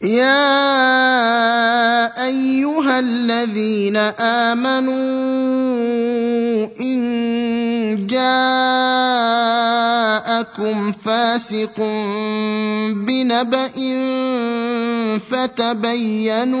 يا ايها الذين امنوا ان جاءكم فاسق بنبأ فتبينوا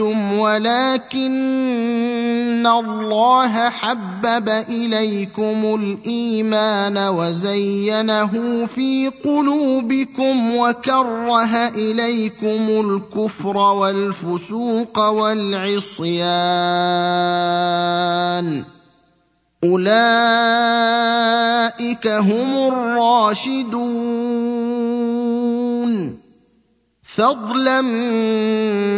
شئتم ولكن الله حبب اليكم الايمان وزينه في قلوبكم وكره اليكم الكفر والفسوق والعصيان اولئك هم الراشدون فضلا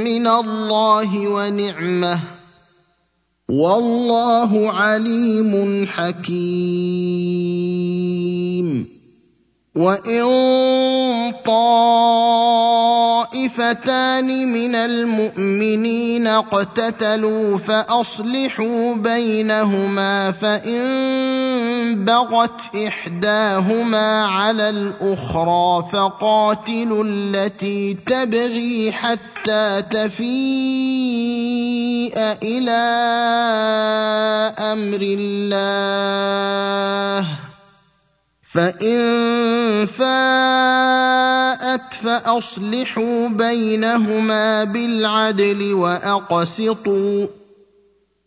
من الله ونعمة. والله عليم حكيم. وإن طائفتان من المؤمنين اقتتلوا فأصلحوا بينهما فإن بغت إحداهما على الأخرى فقاتلوا التي تبغي حتى تفيء إلى أمر الله. فإن فاءت فأصلحوا بينهما بالعدل وأقسطوا.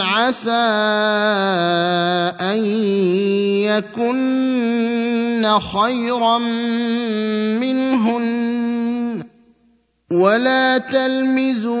عسى ان يكن خيرا منهن ولا تلمزوا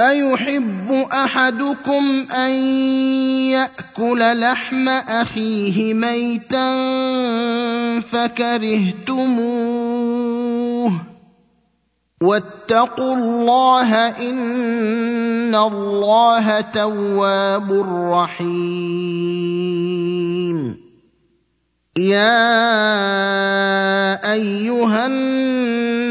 أيحب أحدكم أن يأكل لحم أخيه ميتا فكرهتموه؟ واتقوا الله إن الله تواب رحيم. يا أيها الناس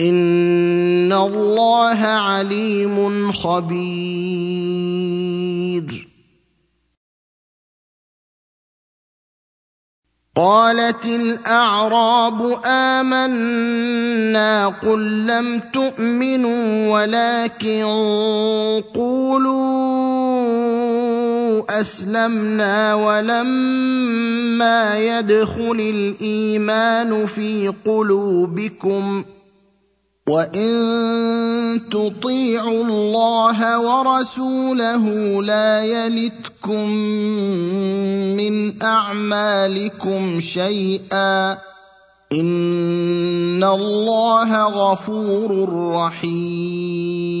ان الله عليم خبير. قالت الاعراب امنا قل لم تؤمنوا ولكن قولوا اسلمنا ولما يدخل الايمان في قلوبكم وان تطيعوا الله ورسوله لا يلتكم من اعمالكم شيئا ان الله غفور رحيم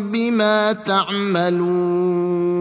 بما تعملون